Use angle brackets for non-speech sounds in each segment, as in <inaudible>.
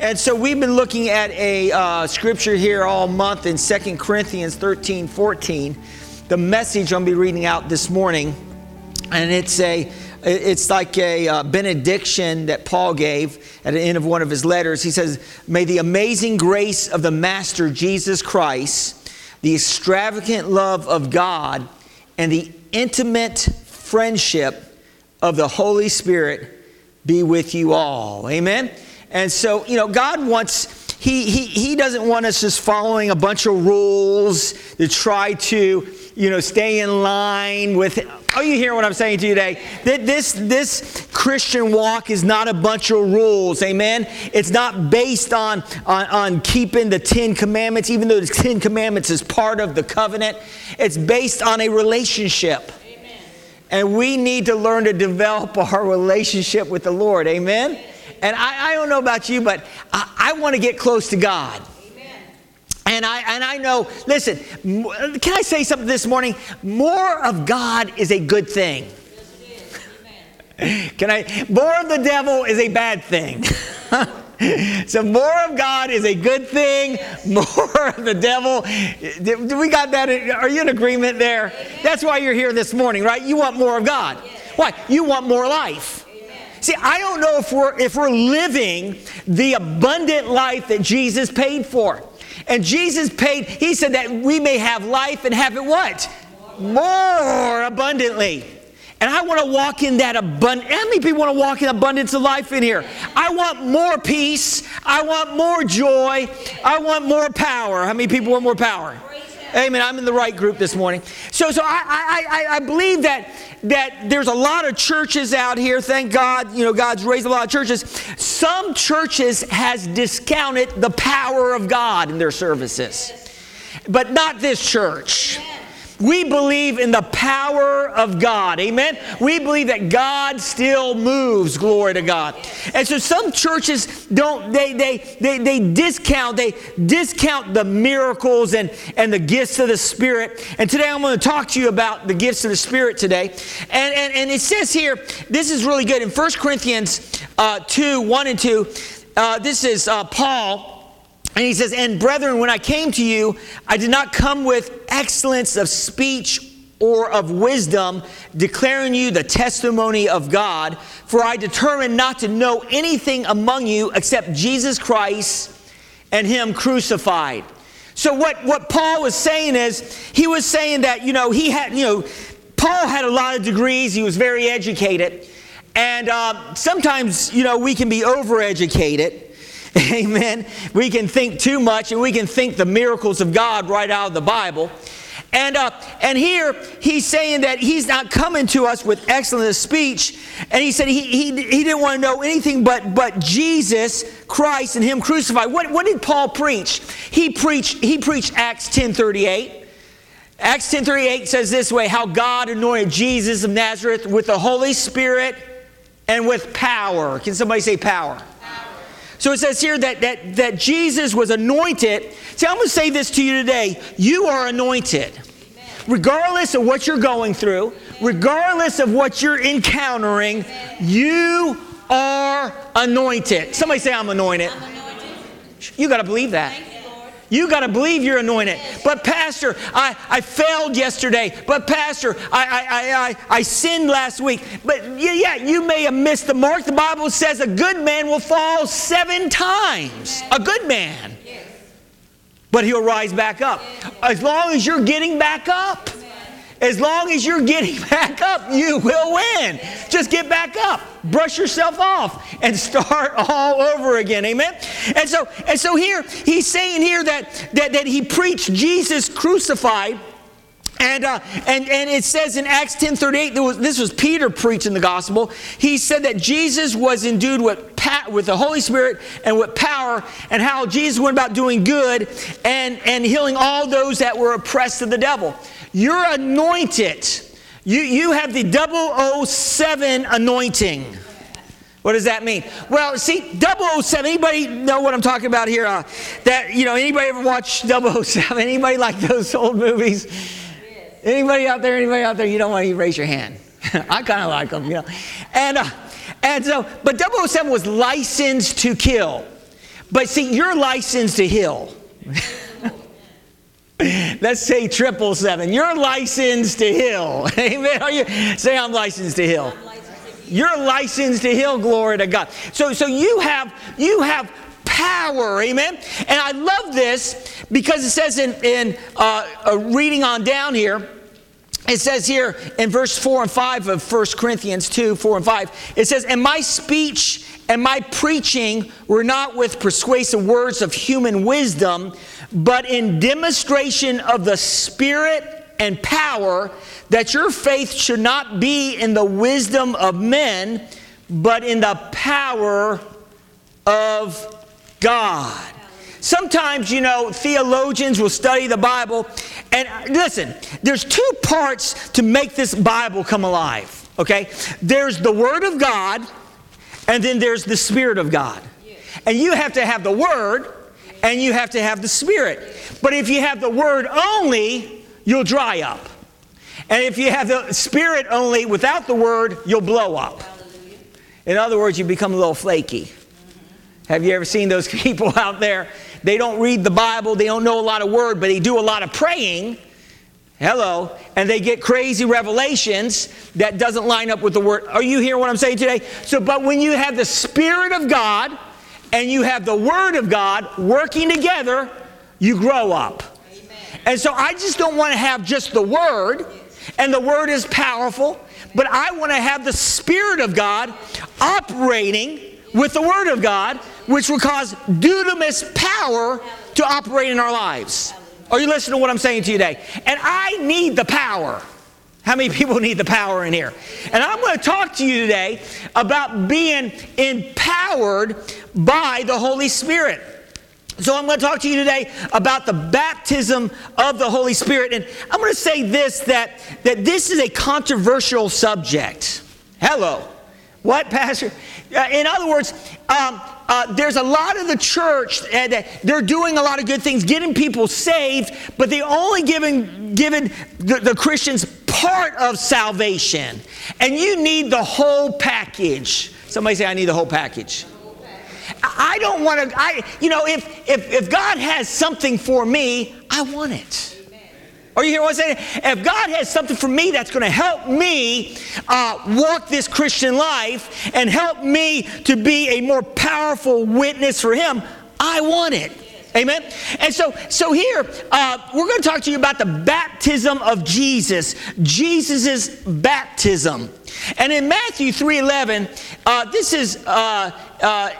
And so we've been looking at a uh, scripture here all month in 2 Corinthians 13 14. The message I'm going to be reading out this morning. And it's a it's like a uh, benediction that Paul gave at the end of one of his letters. He says, May the amazing grace of the Master Jesus Christ, the extravagant love of God, and the intimate friendship of the Holy Spirit be with you all. Amen. And so, you know, God wants, he, he, he doesn't want us just following a bunch of rules to try to, you know, stay in line with. Are you hearing what I'm saying to you today? That this, this Christian walk is not a bunch of rules, amen? It's not based on, on, on keeping the Ten Commandments, even though the Ten Commandments is part of the covenant. It's based on a relationship. And we need to learn to develop our relationship with the Lord. Amen? And I, I don't know about you, but I, I want to get close to God. And I, and I know, listen, can I say something this morning? More of God is a good thing. Can I? More of the devil is a bad thing. <laughs> so more of God is a good thing. More of the devil. Do we got that? Are you in agreement there? That's why you're here this morning, right? You want more of God. Why? You want more life. See, I don't know if we're if we're living the abundant life that Jesus paid for. And Jesus paid, he said that we may have life and have it what? More abundantly. And I want to walk in that abundance. How many people want to walk in abundance of life in here? I want more peace. I want more joy. I want more power. How many people want more power? Amen. I'm in the right group this morning. So, so I, I, I believe that that there's a lot of churches out here. Thank God, you know, God's raised a lot of churches. Some churches has discounted the power of God in their services, but not this church. We believe in the power of God. Amen. We believe that God still moves. Glory to God. And so some churches don't, they, they, they, they discount, they discount the miracles and, and the gifts of the Spirit. And today I'm going to talk to you about the gifts of the Spirit today. And, and, and it says here, this is really good. In 1 Corinthians uh, 2, 1 and 2, uh, this is uh, Paul and he says, And brethren, when I came to you, I did not come with excellence of speech or of wisdom, declaring you the testimony of God, for I determined not to know anything among you except Jesus Christ and Him crucified. So, what, what Paul was saying is, he was saying that, you know, he had, you know, Paul had a lot of degrees, he was very educated. And uh, sometimes, you know, we can be overeducated. <laughs> Amen. We can think too much and we can think the miracles of God right out of the Bible. And, uh, and here he's saying that he's not coming to us with excellent speech. And he said he, he, he didn't want to know anything but, but Jesus Christ and him crucified. What, what did Paul preach? He preached, he preached Acts 10.38. Acts 10.38 says this way, how God anointed Jesus of Nazareth with the Holy Spirit and with power. Can somebody say power? So it says here that, that, that Jesus was anointed. See, I'm going to say this to you today. You are anointed. Amen. Regardless of what you're going through, regardless of what you're encountering, Amen. you are anointed. Somebody say, I'm anointed. I'm anointed. You got to believe that. You got to believe you're anointed. But, Pastor, I, I failed yesterday. But, Pastor, I, I, I, I sinned last week. But, yeah, yeah, you may have missed the mark. The Bible says a good man will fall seven times. A good man. But he'll rise back up. As long as you're getting back up. As long as you're getting <laughs> back up, you will win. Just get back up, brush yourself off, and start <laughs> all over again. Amen. And so, and so here he's saying here that that, that he preached Jesus crucified. And, uh, and, and it says in Acts 10.38, was, this was Peter preaching the gospel. He said that Jesus was endued with, with the Holy Spirit and with power and how Jesus went about doing good and, and healing all those that were oppressed of the devil. You're anointed. You, you have the 007 anointing. What does that mean? Well, see, 007, anybody know what I'm talking about here? Uh, that, you know, anybody ever watch 007? <laughs> Anybody like those old movies? Anybody out there, anybody out there, you don't want to raise your hand. <laughs> I kind of like them, you know. And, uh, and so, but 007 was licensed to kill. But see, you're licensed to heal. <laughs> Let's say triple seven. You're licensed to heal. <laughs> Amen. Are you say I'm licensed to heal? You're licensed to heal. Glory to God. So so you have you have power. Amen. And I love this because it says in in uh, uh, reading on down here. It says here in verse 4 and 5 of 1 Corinthians 2 4 and 5, it says, And my speech and my preaching were not with persuasive words of human wisdom, but in demonstration of the Spirit and power, that your faith should not be in the wisdom of men, but in the power of God. Sometimes, you know, theologians will study the Bible, and listen, there's two parts to make this Bible come alive, okay? There's the Word of God, and then there's the Spirit of God. And you have to have the Word, and you have to have the Spirit. But if you have the Word only, you'll dry up. And if you have the Spirit only without the Word, you'll blow up. In other words, you become a little flaky. Have you ever seen those <laughs> people out there? They don't read the Bible, they don't know a lot of Word, but they do a lot of praying. Hello. And they get crazy revelations that doesn't line up with the word. Are you hearing what I'm saying today? So, but when you have the Spirit of God and you have the Word of God working together, you grow up. Amen. And so I just don't want to have just the Word, and the Word is powerful, but I want to have the Spirit of God operating with the Word of God, which will cause dunamis power to operate in our lives. Are you listening to what I'm saying to you today? And I need the power. How many people <laughs> need the power in here? And I'm going to talk to you today about being empowered by the Holy Spirit. So I'm going to talk to you today about the baptism of the Holy Spirit. And I'm going to say this that, that this is a controversial subject. Hello. What, Pastor? Uh, in other words, um, uh, there's a lot of the church that they're doing a lot of good things, getting people saved, but they only giving given the, the Christians part of salvation, and you need the whole package. Somebody say, "I need the whole package." I don't want to. I, you know, if if if God has something for me, I want it. Are you hearing what I'm saying? If God has something for me that's going to help me uh, walk this Christian life and help me to be a more powerful witness for Him, I want it. Amen. And so, so here uh, we're going to talk to you about the baptism of Jesus, Jesus's baptism. And in Matthew 3:11, uh, this is uh, uh,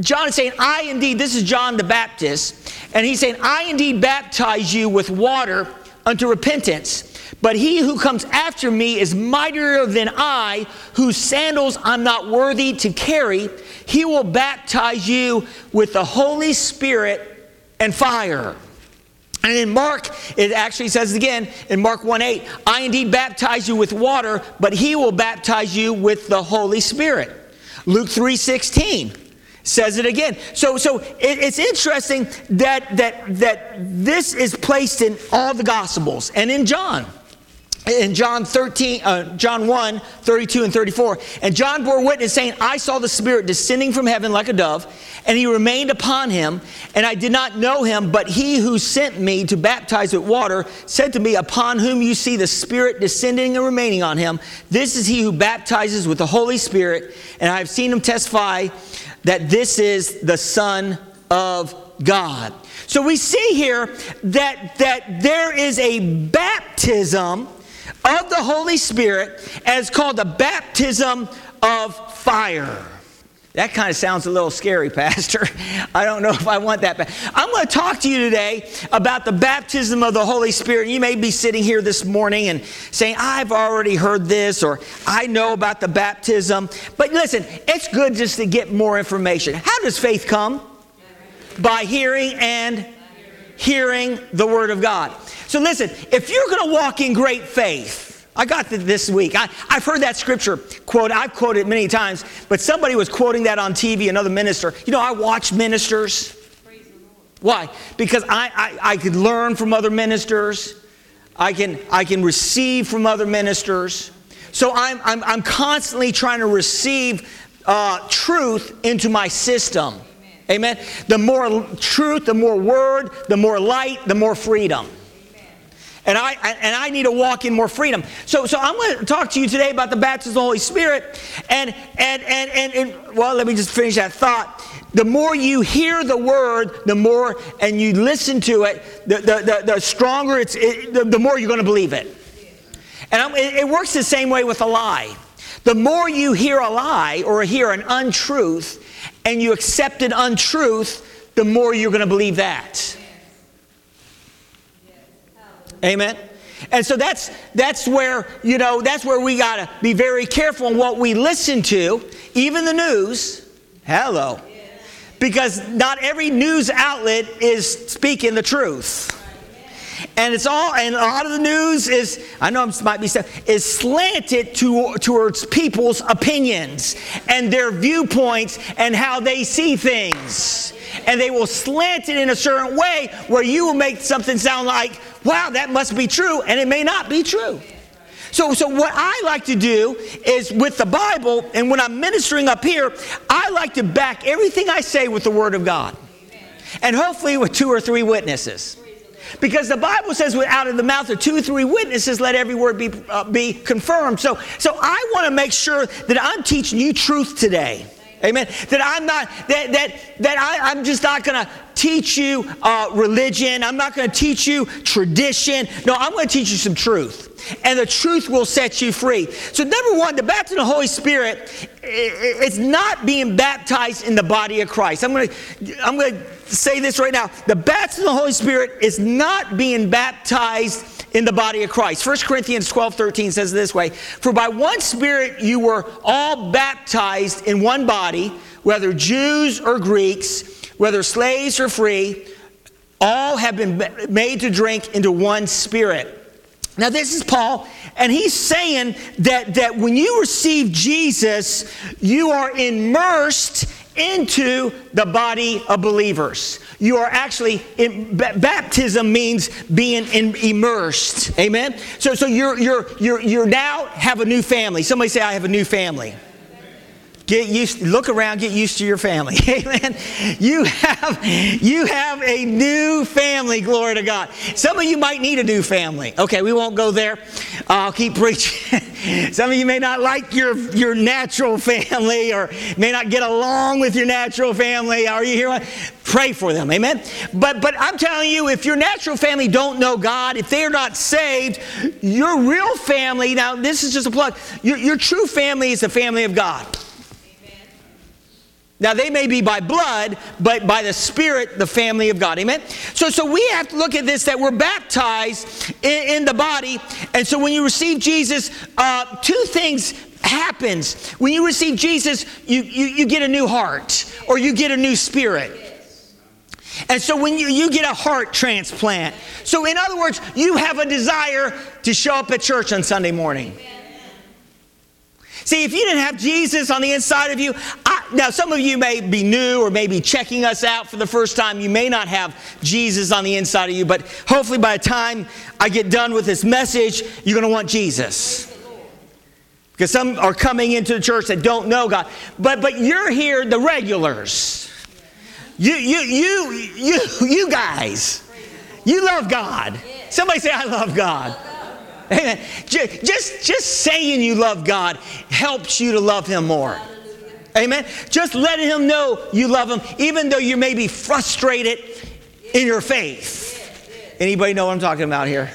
John is saying, "I indeed." This is John the Baptist, and he's saying, "I indeed baptize you with water." Unto repentance. But he who comes after me is mightier than I, whose sandals I'm not worthy to carry. He will baptize you with the Holy Spirit and fire. And in Mark, it actually says again in Mark 1 8, I indeed baptize you with water, but he will baptize you with the Holy Spirit. Luke 3 16 says it again. So, so it, it's interesting that, that, that this is placed in all the Gospels and in John. In John 13, uh, John 1, 32 and 34. And John bore witness saying, I saw the Spirit descending from heaven like a dove, and he remained upon him, and I did not know him, but he who sent me to baptize with water said to me, Upon whom you see the Spirit descending and remaining on him, this is he who baptizes with the Holy Spirit, and I have seen him testify that this is the Son of God. So we see here that, that there is a baptism of the Holy Spirit as called the baptism of fire. That kind of sounds a little scary, Pastor. <laughs> I don't know if I want that. But I'm going to talk to you today about the baptism of the Holy Spirit. You may be sitting here this morning and saying, I've already heard this, or I know about the baptism. But listen, it's good just to get more information. How does faith come? By hearing and hearing the Word of God. So listen, if you're going to walk in great faith, I got this week. I, have heard that scripture quote. I've quoted it many times, but somebody was quoting that on TV, another minister. You know, I watch ministers. Why? Because I, I, I could learn from other ministers. I can, I can receive from other ministers. So I'm, I'm, I'm constantly trying to receive uh, truth into my system. Amen. The more truth, the more word, the more light, the more freedom. And I, and I need to walk in more freedom. So, so I'm going to talk to you today about the baptism of the Holy Spirit. And, and, and, and, and, well, let me just finish that thought. The more you hear the word, the more, and you listen to it, the, the, the, the stronger it's, it, the, the more you're going to believe it. And it, it works the same way with a lie. The more you hear a lie or hear an untruth, and you accept an untruth, the more you're going to believe that. Amen. And so that's that's where, you know, that's where we got to be very careful on what we listen to, even the news. Hello. Because not every news outlet is speaking the truth. And it's all, and a lot of the news is, I know it might be stuff, is slanted to, towards people's opinions and their viewpoints and how they see things. And they will slant it in a certain way where you will make something sound like, wow, that must be true, and it may not be true. So, so what I like to do is with the Bible, and when I'm ministering up here, I like to back everything I say with the Word of God. And hopefully with two or three witnesses. Because the Bible says, out of the mouth of two or three witnesses, let every word be, uh, be confirmed. So, so I want to make sure that I'm teaching you truth today. Amen. That I'm not, that, that, that I, I'm just not going to teach you uh, religion. I'm not going to teach you tradition. No, I'm going to teach you some truth. And the truth will set you free. So, number one, the baptism of the Holy Spirit, it's not being baptized in the body of Christ. I'm going to, I'm going to say this right now. The baptism of the Holy Spirit is not being baptized in the body of Christ. 1 Corinthians 12 13 says this way For by one Spirit you were all baptized in one body, whether Jews or Greeks, whether slaves or free, all have been made to drink into one Spirit. Now, this is Paul, and he's saying that, that when you receive Jesus, you are immersed into the body of believers. You are actually, in, baptism means being in, immersed. Amen? So, so you're, you're, you're, you're now have a new family. Somebody say, I have a new family. Get used, look around, get used to your family. <laughs> Amen. You have, you have a new family, glory to God. Some of you might need a new family. Okay, we won't go there. I'll keep preaching. <laughs> Some of you may not like your, your natural family or may not get along with your natural family. Are you here? Pray for them. Amen. But but I'm telling you, if your natural family don't know God, if they're not saved, your real family, now this is just a plug, your, your true family is the family of God. Now, they may be by blood, but by the Spirit, the family of God. Amen? So, so we have to look at this that we're baptized in, in the body. And so when you receive Jesus, uh, two things happens. When you receive Jesus, you, you, you get a new heart or you get a new spirit. And so when you, you get a heart transplant, so in other words, you have a desire to show up at church on Sunday morning. See, if you didn't have Jesus on the inside of you, now some of you may be new or maybe checking us out for the first time. You may not have Jesus on the inside of you, but hopefully by the time I get done with this message, you're going to want Jesus. Because some are coming into the church that don't know God. But, but you're here, the regulars. You, you, you, you, you guys, you love God. Somebody say, I love God. Amen. Just, just saying you love God helps you to love Him more. Amen. Just letting Him know you love Him, even though you may be frustrated in your faith. Anybody know what I'm talking about here?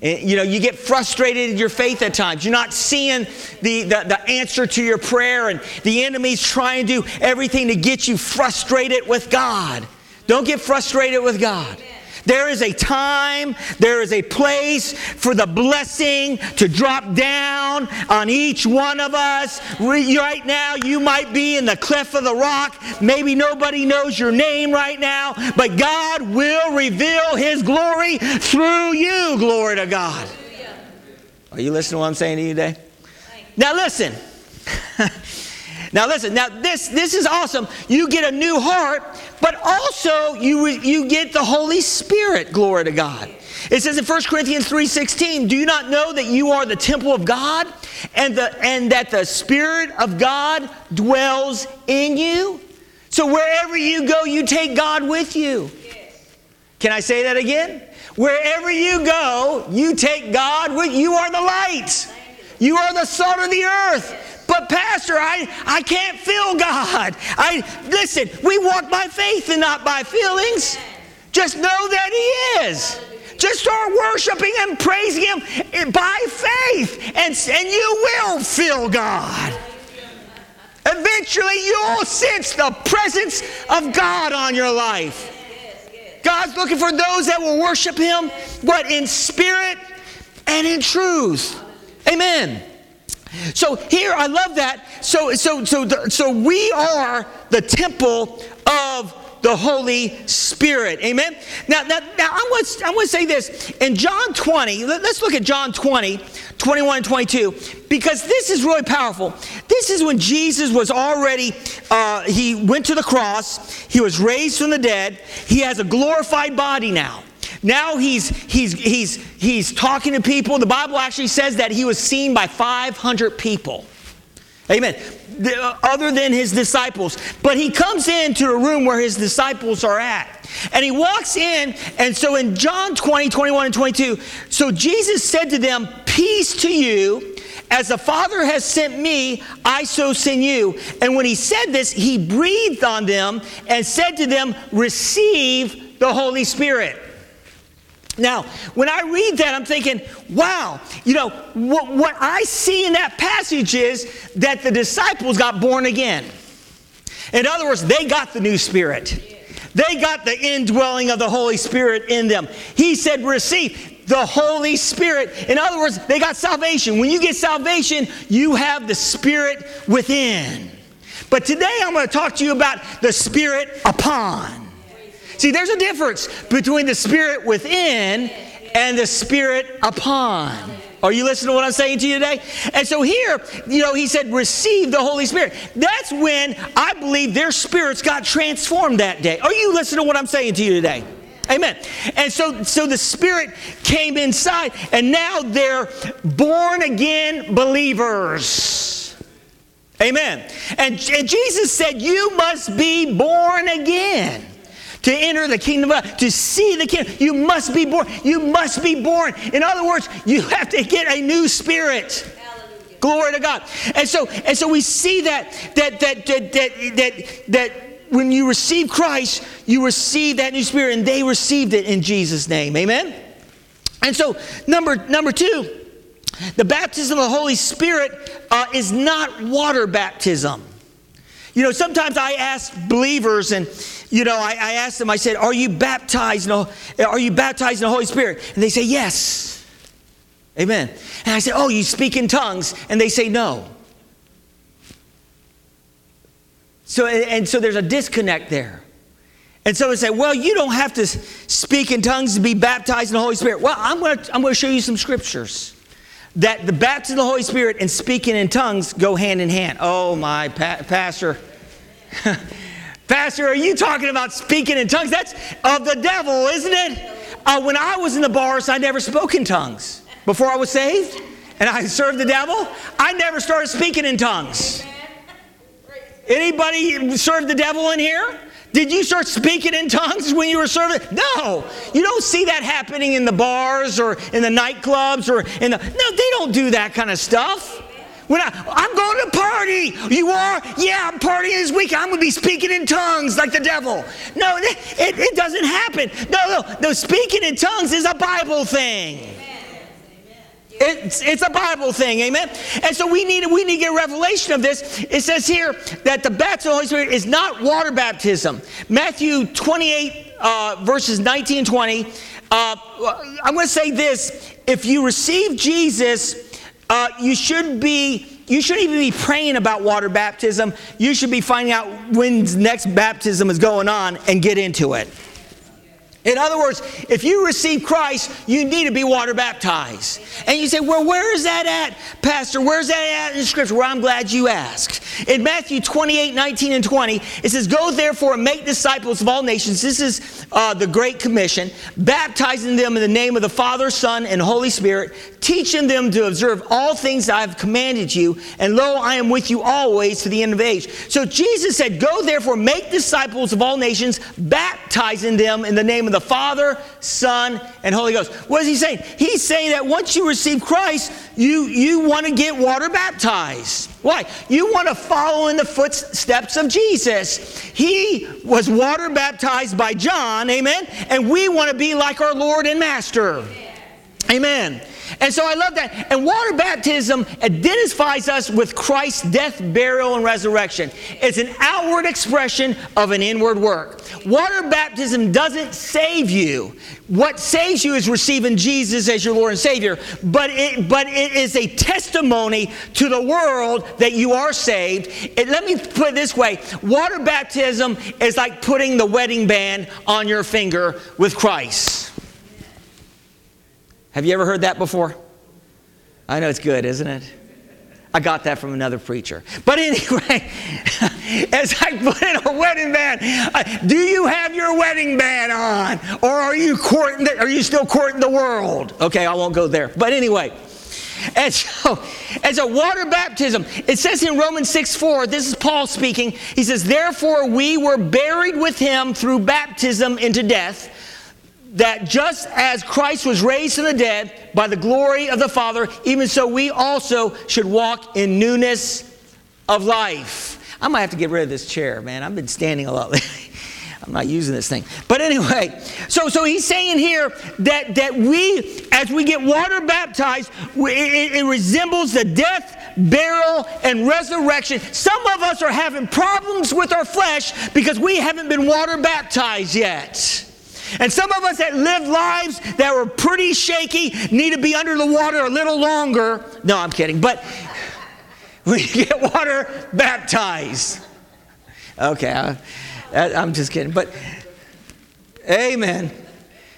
Eh, you know, you get frustrated in your faith at times. You're not seeing the, the, the, answer to your prayer, and the enemy's trying to do everything to get you frustrated with God. Don't get frustrated with God. There is a time, there is a place for the blessing to drop down on each one of us. Right now, you might be in the cleft of the rock. Maybe nobody knows your name right now, but God will reveal His glory through you. Glory to God. Are you listening to what I'm saying to you today? Now, listen. <laughs> Now listen, now this this is awesome. You get a new heart, but also you you get the Holy Spirit. Glory to God. It says in 1 Corinthians 3:16, "Do you not know that you are the temple of God and the and that the spirit of God dwells in you?" So wherever you go, you take God with you. Can I say that again? Wherever you go, you take God with you. you. are the light. You are the salt of the earth. But pastor, I, I can't feel God. I listen, we walk by faith and not by feelings. Just know that He is. Just start worshiping and praising Him by faith, and, and you will feel God. Eventually, you'll sense the presence of God on your life. God's looking for those that will worship Him, but in spirit and in truth. Amen. So here, I love that. So, so, so, so we are the temple of the Holy Spirit. Amen. Now, now, now I'm going to say this in John 20. Let, us look at John 20, 21 and 22, because this is really powerful. This is when Jesus was already, uh, he went to the cross, he was raised from the dead, he has a glorified body now. Now he's, he's, he's, he's talking to people. The Bible actually says that he was seen by 500 people. Amen. Uh, other than his disciples. But he comes into a room where his disciples are at. And he walks in, and so in John 20, 21, and 22, so Jesus said to them, Peace to you. As the Father has sent me, I so send you. And when he said this, he breathed on them and said to them, Receive the Holy Spirit. Now, when I read that, I'm thinking, wow, you know, what, what I see in that passage is that the disciples got born again. In other words, they got the new spirit. They got the indwelling of the Holy Spirit in them. He said, receive the Holy Spirit. In other words, they got salvation. When you get salvation, you have the Spirit within. But today I'm going to talk to you about the Spirit upon. See, there's a difference between the spirit within and the spirit upon. Are you listening to what I'm saying to you today? And so here, you know, he said, receive the Holy Spirit. That's when I believe their spirits got transformed that day. Are you listening to what I'm saying to you today? Amen. And so, so the Spirit came inside, and now they're born again believers. Amen. And, and Jesus said, You must be born again. To enter the kingdom of God, to see the kingdom, you must be born. You must be born. In other words, you have to get a new spirit. Hallelujah. Glory to God. And so, and so we see that that that that that that, that when you receive Christ, you receive that new spirit, and they received it in Jesus' name. Amen. And so, number number two, the baptism of the Holy Spirit uh, is not water baptism. You know, sometimes I ask believers, and you know, I, I ask them. I said, "Are you baptized? In the, are you baptized in the Holy Spirit?" And they say, "Yes." Amen. And I said, "Oh, you speak in tongues?" And they say, "No." So, and so there's a disconnect there. And so they say, well, you don't have to speak in tongues to be baptized in the Holy Spirit. Well, I'm going to I'm going to show you some scriptures that the baptism of the Holy Spirit and speaking in tongues go hand in hand. Oh, my pa- pastor. <laughs> pastor, are you talking about speaking in tongues? That's of the devil, isn't it? Uh, when I was in the bars, I never spoke in tongues. Before I was saved and I served the devil, I never started speaking in tongues. Anybody serve the devil in here? Did you start speaking in tongues when you were serving? No. You don't see that happening in the bars or in the nightclubs or in the. No, they don't do that kind of stuff. When I, I'm going to party. You are? Yeah, I'm partying this week. I'm going to be speaking in tongues like the devil. No, it, it, doesn't happen. No, no, no. Speaking in tongues is a Bible thing. It's, it's a Bible thing, amen? And so we need, we need to get a revelation of this. It says here that the baptism of the Holy Spirit is not water baptism. Matthew 28, uh, verses 19 and 20. Uh, I'm going to say this. If you receive Jesus, uh, you should be you shouldn't even be praying about water baptism. You should be finding out when next baptism is going on and get into it. In other words, if you receive Christ, you need to be water baptized. And you say, well, where is that at, Pastor? Where's that at in Scripture? Well, I'm glad you asked. In Matthew 28 19 and 20, it says, Go therefore and make disciples of all nations. This is uh, the Great Commission, baptizing them in the name of the Father, Son, and Holy Spirit, teaching them to observe all things I have commanded you. And lo, I am with you always to the end of age. So Jesus said, Go therefore, make disciples of all nations, baptizing them in the name of the Father, Son, and Holy Ghost. What is he saying? He's saying that once you receive Christ, you, you want to get water baptized. Why? You want to follow in the footsteps of Jesus. He was water baptized by John, amen? And we want to be like our Lord and Master. Amen. And so I love that. And water baptism identifies us with Christ's death, burial, and resurrection. It's an outward expression of an inward work. Water baptism doesn't save you. What saves you is receiving Jesus as your Lord and Savior, but it, but it is a testimony to the world that you are saved. Let me put it this way water baptism is like putting the wedding band on your finger with Christ. Have you ever heard that before? I know it's good, isn't it? I got that from another preacher. But anyway, <laughs> as I put in a wedding band, do you have your wedding band on? Or are you courting the, are you still courting the world? Okay, I won't go there. But anyway, and so, as a water baptism, it says in Romans 6 4, this is Paul speaking. He says, Therefore, we were buried with him through baptism into death that just as Christ was raised from the dead by the glory of the Father, even so we also should walk in newness of life. I might have to get rid of this chair, man. I've been standing a lot lately. <laughs> I'm not using this thing. But anyway, so, so he's saying here that, that we, as we get water baptized, we, it, it resembles the death, burial, and resurrection. Some of us are having problems with our flesh because we haven't been water baptized yet. And some of us that live lives that were pretty shaky need to be under the water a little longer. No, I'm kidding. But <laughs> we get water baptized. Okay, I, I'm just kidding. But amen.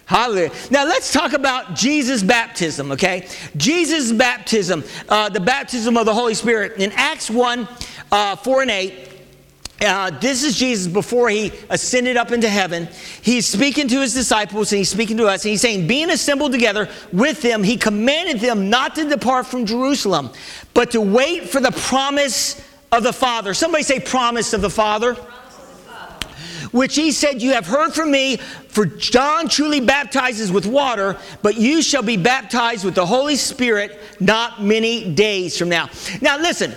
Hallelujah. Now let's talk about Jesus' baptism, okay? Jesus' baptism, uh, the baptism of the Holy Spirit. In Acts 1 uh, 4 and 8, uh, this is Jesus before he ascended up into heaven. He's speaking to his disciples and he's speaking to us. And he's saying, Being assembled together with them, he commanded them not to depart from Jerusalem, but to wait for the promise of the Father. Somebody say, Promise of the Father. Which he said, You have heard from me, for John truly baptizes with water, but you shall be baptized with the Holy Spirit not many days from now. Now, listen,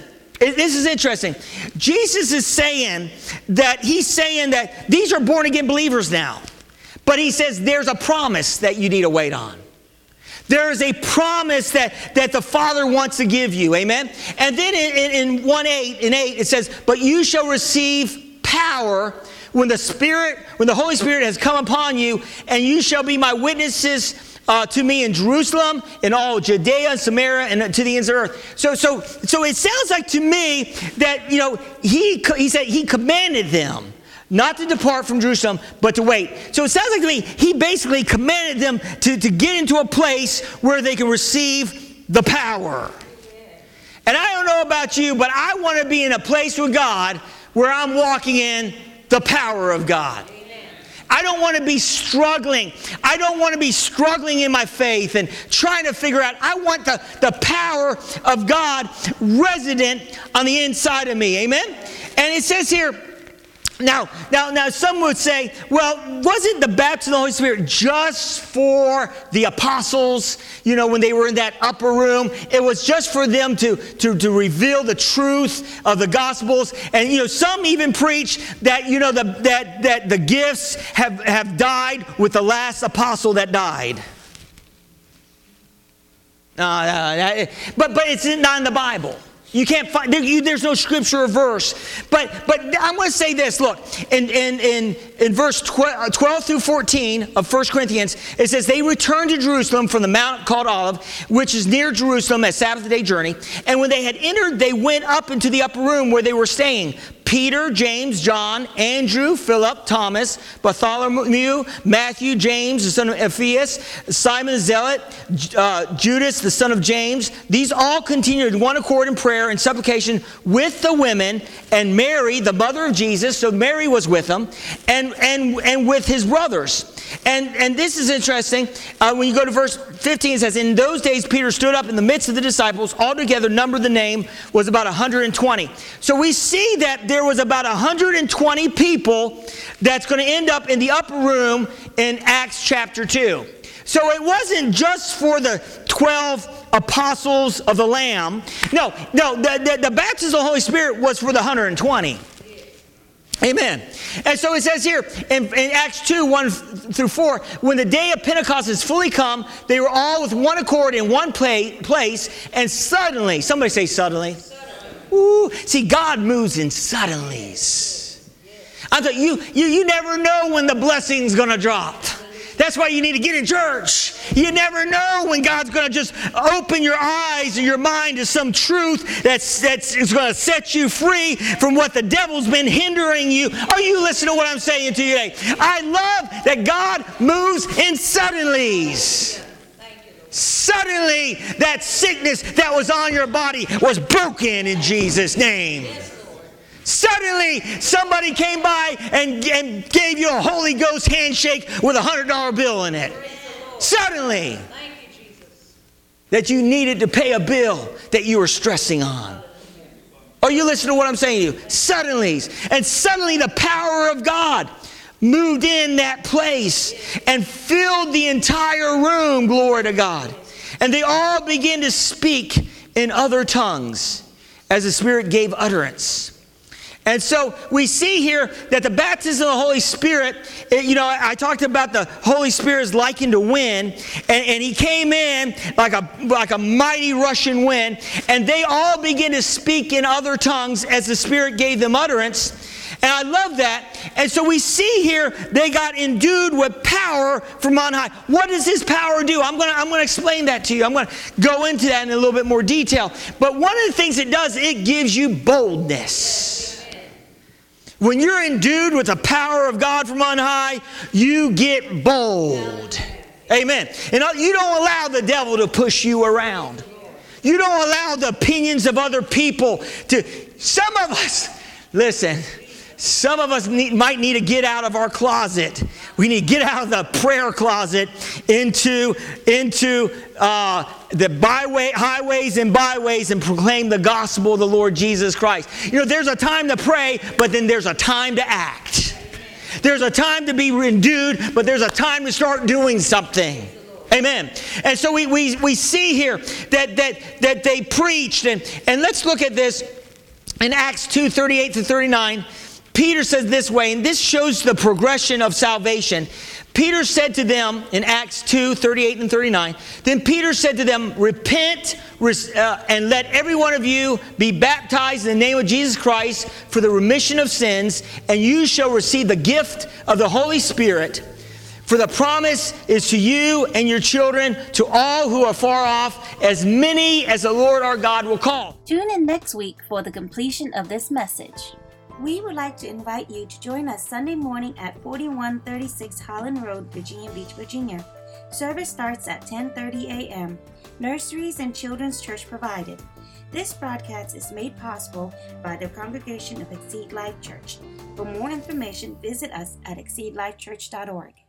this is interesting. Jesus is saying that he's saying that these are born again believers now. But he says there's a promise that you need to wait on. There is a promise that, that the Father wants to give you. Amen? And then in, in, in 1 8, in 8, it says, But you shall receive power when the Spirit, when the Holy Spirit has come upon you, and you shall be my witnesses uh, to me in Jerusalem, in all Judea and Samaria, and to the ends of the earth. So, so, so it sounds like to me that, you know, he, he said he commanded them not to depart from Jerusalem, but to wait. So it sounds like to me, he basically commanded them to, to get into a place where they can receive the power. And I don't know about you, but I want to be in a place with God where I'm walking in the power of God. I don't want to be struggling. I don't want to be struggling in my faith and trying to figure out. I want the, the power of God resident on the inside of me. Amen? And it says here, now, now, now, some would say, well, wasn't the baptism of the Holy Spirit just for the apostles, you know, when they were in that upper room? It was just for them to, to, to reveal the truth of the Gospels. And, you know, some even preach that, you know, the, that, that the gifts have, have died with the last apostle that died. Uh, but, but it's not in the Bible. You can't find, there, you, there's no scripture or verse. But, but I'm going to say this look, in, in, in, in verse 12, uh, 12 through 14 of 1 Corinthians, it says, They returned to Jerusalem from the mount called Olive, which is near Jerusalem, a Sabbath day journey. And when they had entered, they went up into the upper room where they were staying. Peter, James, John, Andrew, Philip, Thomas, Bartholomew, Matthew, James, the son of Alphaeus, Simon the Zealot, uh, Judas, the son of James. These all continued one accord in prayer and supplication with the women and Mary, the mother of Jesus. So Mary was with them, and, and, and with his brothers. And, and this is interesting. Uh, when you go to verse 15, it says, In those days, Peter stood up in the midst of the disciples. Altogether, number the name was about 120. So we see that there was about 120 people that's going to end up in the upper room in Acts chapter 2. So it wasn't just for the 12 apostles of the Lamb. No, no, the, the, the baptism of the Holy Spirit was for the 120. Amen. And so it says here in, in, Acts 2 1 through 4 when the day of Pentecost is fully come, they were all with one accord in one play, place, and suddenly, somebody say suddenly. Ooh, see, God moves in suddenlies. I thought you, you, you never know when the blessing's going to drop. That's why you need to get in church. You never know when God's going to just open your eyes and your mind to some truth that's, that's going to set you free from what the devil's been hindering you. Are you listening to what I'm saying to you today? I love that God moves in suddenlies. Suddenly, that sickness that was on your body was broken in Jesus' name. Suddenly, somebody came by and, and gave you a Holy Ghost handshake with a $100 bill in it. Suddenly, that you needed to pay a bill that you were stressing on. Are you listening to what I'm saying to you? Suddenly, and suddenly the power of God moved in that place and filled the entire room, glory to God. And they all began to speak in other tongues as the Spirit gave utterance. And so we see here that the baptism of the Holy Spirit, it, you know, I, talked about the Holy Spirit is likened to wind, and, and, he came in like a, like a mighty rushing wind, and they all began to speak in other tongues as the Spirit gave them utterance. And I love that. And so we see here they got endued with power from on high. What does his power do? I'm to I'm going to explain that to you. I'm going to go into that in a little bit more detail. But one of the things it does, it gives you boldness. When you're endued with the power of God from on high, you get bold. Amen. And you don't allow the devil to push you around. You don't allow the opinions of other people to. Some of us, listen, some of us need, might need to get out of our closet. We need to get out of the prayer closet into, into uh, the byway, highways and byways and proclaim the gospel of the Lord Jesus Christ. You know, there's a time to pray, but then there's a time to act. There's a time to be endued, but there's a time to start doing something. Amen. And so we, we, we see here that, that, that they preached, and, and let's look at this in Acts 2 38 to 39. Peter says this way, and this shows the progression of salvation. Peter said to them in Acts 2 38 and 39, then Peter said to them, Repent uh, and let every one of you be baptized in the name of Jesus Christ for the remission of sins, and you shall receive the gift of the Holy Spirit. For the promise is to you and your children, to all who are far off, as many as the Lord our God will call. Tune in next week for the completion of this message. We would like to invite you to join us Sunday morning at 4136 Holland Road, Virginia Beach, Virginia. Service starts at 10:30 a.m. Nurseries and Children's Church provided. This broadcast is made possible by the congregation of Exceed Life Church. For more information, visit us at exceedlifechurch.org.